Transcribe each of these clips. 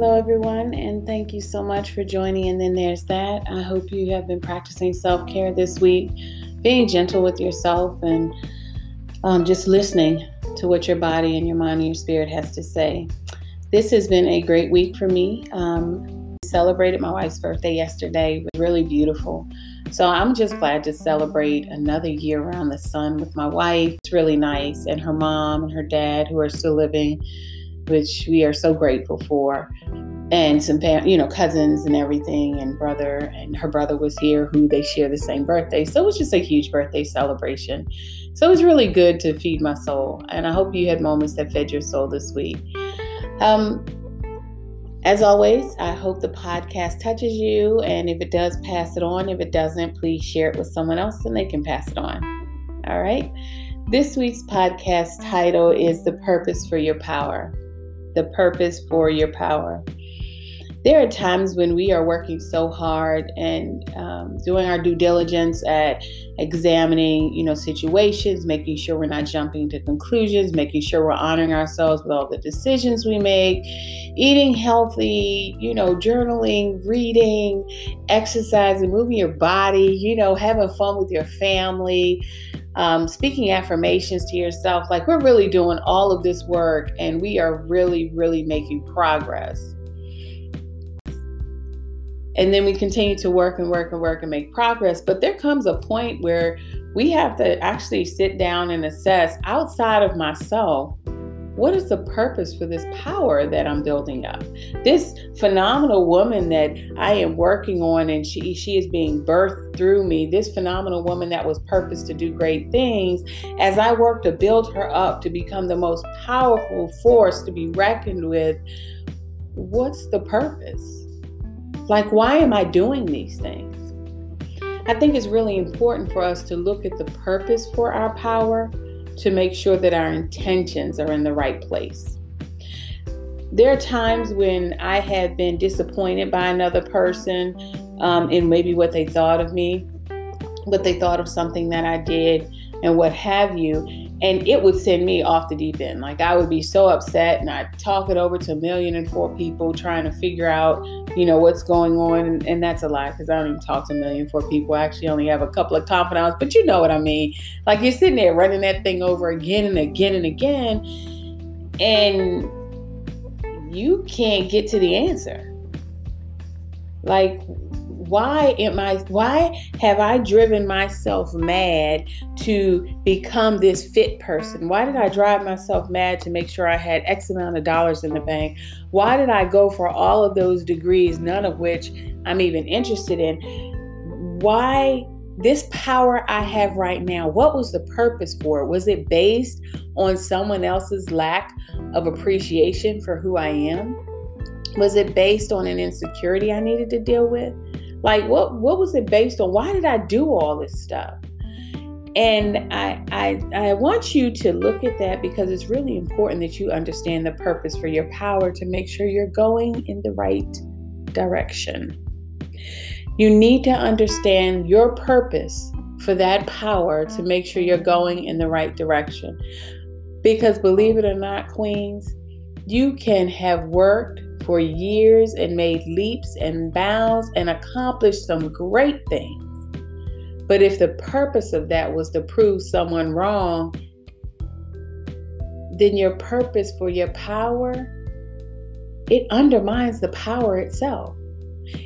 Hello, everyone, and thank you so much for joining. And then there's that. I hope you have been practicing self care this week, being gentle with yourself, and um, just listening to what your body and your mind and your spirit has to say. This has been a great week for me. Um, celebrated my wife's birthday yesterday. It was really beautiful. So I'm just glad to celebrate another year around the sun with my wife. It's really nice. And her mom and her dad, who are still living, which we are so grateful for. And some fam- you know, cousins and everything, and brother, and her brother was here who they share the same birthday. So it was just a huge birthday celebration. So it was really good to feed my soul. And I hope you had moments that fed your soul this week. Um, as always, I hope the podcast touches you. And if it does, pass it on. If it doesn't, please share it with someone else and they can pass it on. All right. This week's podcast title is The Purpose for Your Power. The Purpose for Your Power. There are times when we are working so hard and um, doing our due diligence at examining you know situations making sure we're not jumping to conclusions making sure we're honoring ourselves with all the decisions we make eating healthy you know journaling reading exercising moving your body you know having fun with your family um, speaking affirmations to yourself like we're really doing all of this work and we are really really making progress and then we continue to work and work and work and make progress. But there comes a point where we have to actually sit down and assess outside of myself what is the purpose for this power that I'm building up? This phenomenal woman that I am working on and she she is being birthed through me. This phenomenal woman that was purposed to do great things as I work to build her up to become the most powerful force to be reckoned with. What's the purpose? Like, why am I doing these things? I think it's really important for us to look at the purpose for our power to make sure that our intentions are in the right place. There are times when I have been disappointed by another person um, in maybe what they thought of me, what they thought of something that I did, and what have you and it would send me off the deep end. Like I would be so upset, and I'd talk it over to a million and four people trying to figure out, you know, what's going on. And, that's a lie because I don't even talk to a million four people. I actually only have a couple of confidants, but you know what I mean. Like you're sitting there running that thing over again and again and again, and you can't get to the answer. Like why am I why have I driven myself mad to become this fit person? Why did I drive myself mad to make sure I had X amount of dollars in the bank? Why did I go for all of those degrees, none of which I'm even interested in? Why this power I have right now, what was the purpose for it? Was it based on someone else's lack of appreciation for who I am? Was it based on an insecurity I needed to deal with? Like what what was it based on? Why did I do all this stuff? And I, I, I want you to look at that because it's really important that you understand the purpose for your power to make sure you're going in the right direction. You need to understand your purpose for that power to make sure you're going in the right direction. Because believe it or not, Queens, you can have worked for years and made leaps and bounds and accomplished some great things. But if the purpose of that was to prove someone wrong, then your purpose for your power it undermines the power itself.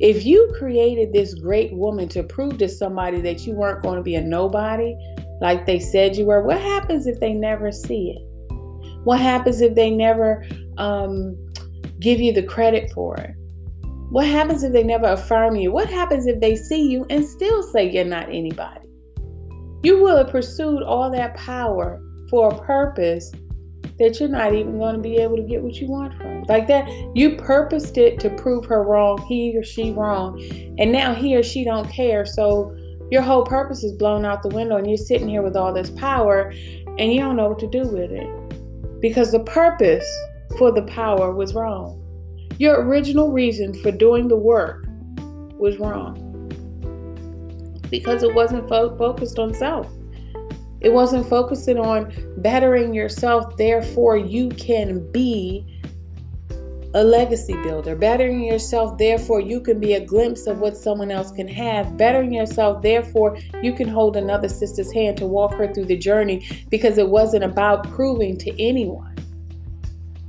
If you created this great woman to prove to somebody that you weren't going to be a nobody like they said you were, what happens if they never see it? What happens if they never um, give you the credit for it? What happens if they never affirm you? What happens if they see you and still say you're not anybody? You will have pursued all that power for a purpose that you're not even going to be able to get what you want from. Like that, you purposed it to prove her wrong, he or she wrong, and now he or she don't care. So your whole purpose is blown out the window, and you're sitting here with all this power, and you don't know what to do with it because the purpose for the power was wrong. Your original reason for doing the work was wrong because it wasn't fo- focused on self. It wasn't focusing on bettering yourself, therefore, you can be a legacy builder. Bettering yourself, therefore, you can be a glimpse of what someone else can have. Bettering yourself, therefore, you can hold another sister's hand to walk her through the journey because it wasn't about proving to anyone.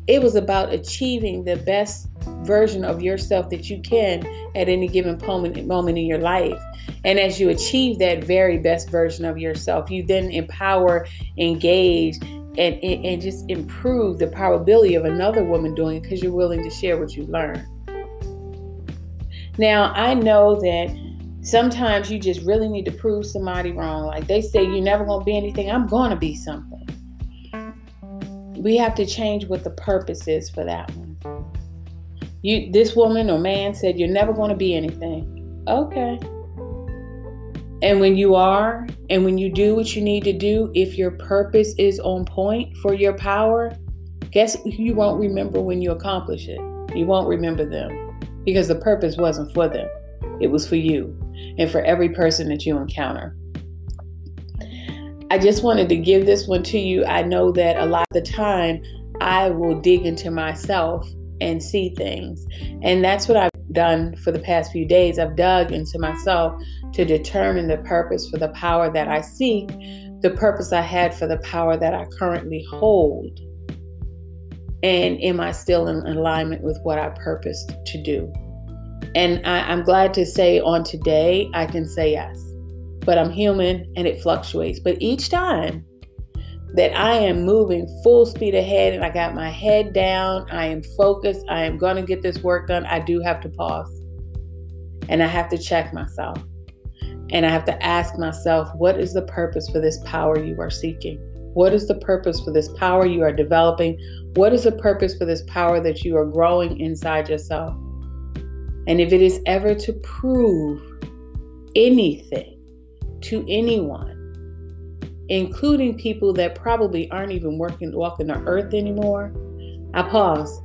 It was about achieving the best version of yourself that you can at any given moment, in your life. And as you achieve that very best version of yourself, you then empower, engage, and, and just improve the probability of another woman doing it because you're willing to share what you learn. Now, I know that sometimes you just really need to prove somebody wrong. Like they say, you're never going to be anything, I'm going to be something. We have to change what the purpose is for that one. You, this woman or man said, You're never going to be anything. Okay. And when you are, and when you do what you need to do, if your purpose is on point for your power, guess you won't remember when you accomplish it. You won't remember them because the purpose wasn't for them, it was for you and for every person that you encounter. I just wanted to give this one to you. I know that a lot of the time I will dig into myself and see things. And that's what I've done for the past few days. I've dug into myself to determine the purpose for the power that I seek, the purpose I had for the power that I currently hold. And am I still in alignment with what I purposed to do? And I, am glad to say on today, I can say yes. But I'm human and it fluctuates. But each time that I am moving full speed ahead and I got my head down, I am focused, I am going to get this work done, I do have to pause. And I have to check myself. And I have to ask myself, what is the purpose for this power you are seeking? What is the purpose for this power you are developing? What is the purpose for this power that you are growing inside yourself? And if it is ever to prove anything to anyone, including people that probably aren't even working walking the earth anymore, I pause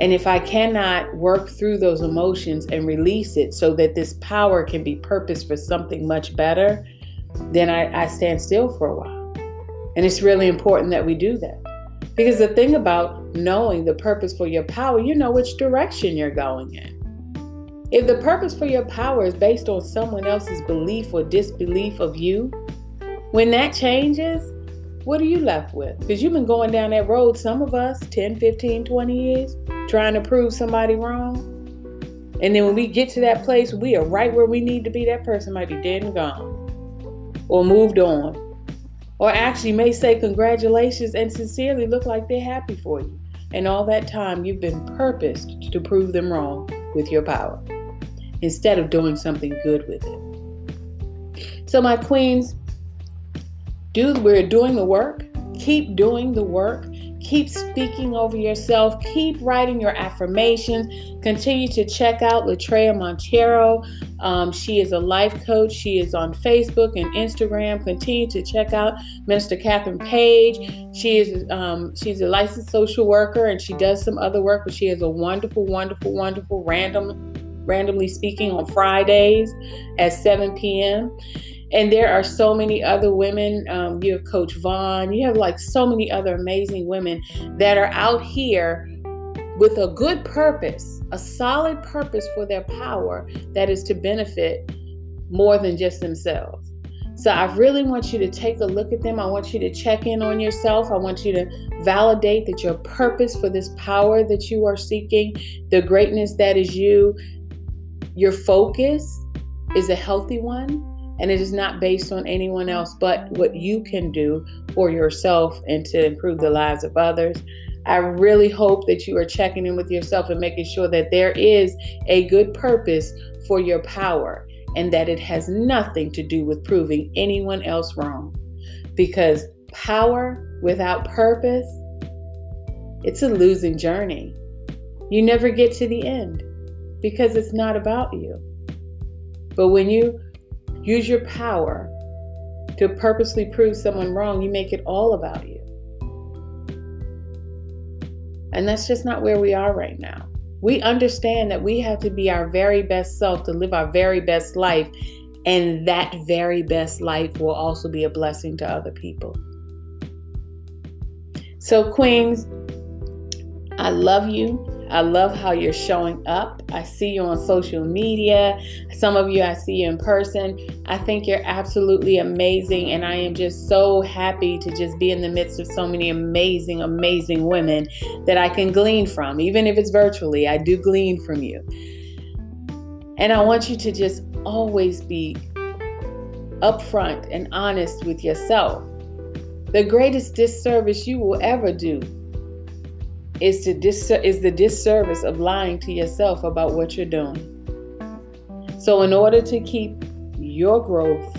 and if I cannot work through those emotions and release it so that this power can be purposed for something much better, then I, I stand still for a while. And it's really important that we do that. Because the thing about knowing the purpose for your power, you know which direction you're going in. If the purpose for your power is based on someone else's belief or disbelief of you, when that changes, what are you left with? Because you've been going down that road, some of us, 10, 15, 20 years, trying to prove somebody wrong. And then when we get to that place, we are right where we need to be. That person might be dead and gone or moved on. Or actually may say congratulations and sincerely look like they're happy for you. And all that time, you've been purposed to prove them wrong with your power instead of doing something good with it. So, my queens, do we're doing the work. Keep doing the work. Keep speaking over yourself. Keep writing your affirmations. Continue to check out Latreia Montero. Um, she is a life coach. She is on Facebook and Instagram. Continue to check out Minister Catherine Page. She is um, she's a licensed social worker and she does some other work, but she is a wonderful, wonderful, wonderful random randomly speaking on Fridays at 7 p.m. And there are so many other women. Um, you have Coach Vaughn. You have like so many other amazing women that are out here with a good purpose, a solid purpose for their power that is to benefit more than just themselves. So I really want you to take a look at them. I want you to check in on yourself. I want you to validate that your purpose for this power that you are seeking, the greatness that is you, your focus is a healthy one and it is not based on anyone else but what you can do for yourself and to improve the lives of others. I really hope that you are checking in with yourself and making sure that there is a good purpose for your power and that it has nothing to do with proving anyone else wrong. Because power without purpose, it's a losing journey. You never get to the end because it's not about you. But when you use your power to purposely prove someone wrong, you make it all about you. And that's just not where we are right now. We understand that we have to be our very best self to live our very best life. And that very best life will also be a blessing to other people. So, Queens, I love you. I love how you're showing up. I see you on social media. Some of you I see you in person. I think you're absolutely amazing. And I am just so happy to just be in the midst of so many amazing, amazing women that I can glean from. Even if it's virtually, I do glean from you. And I want you to just always be upfront and honest with yourself. The greatest disservice you will ever do is to dis- is the disservice of lying to yourself about what you're doing. So in order to keep your growth,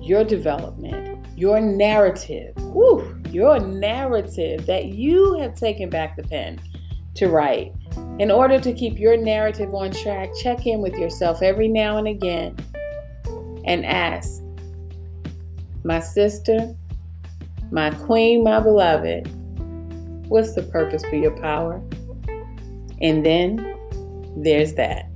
your development, your narrative, whew, your narrative that you have taken back the pen to write. In order to keep your narrative on track, check in with yourself every now and again and ask, my sister, my queen, my beloved, what's the purpose for your power? And then there's that.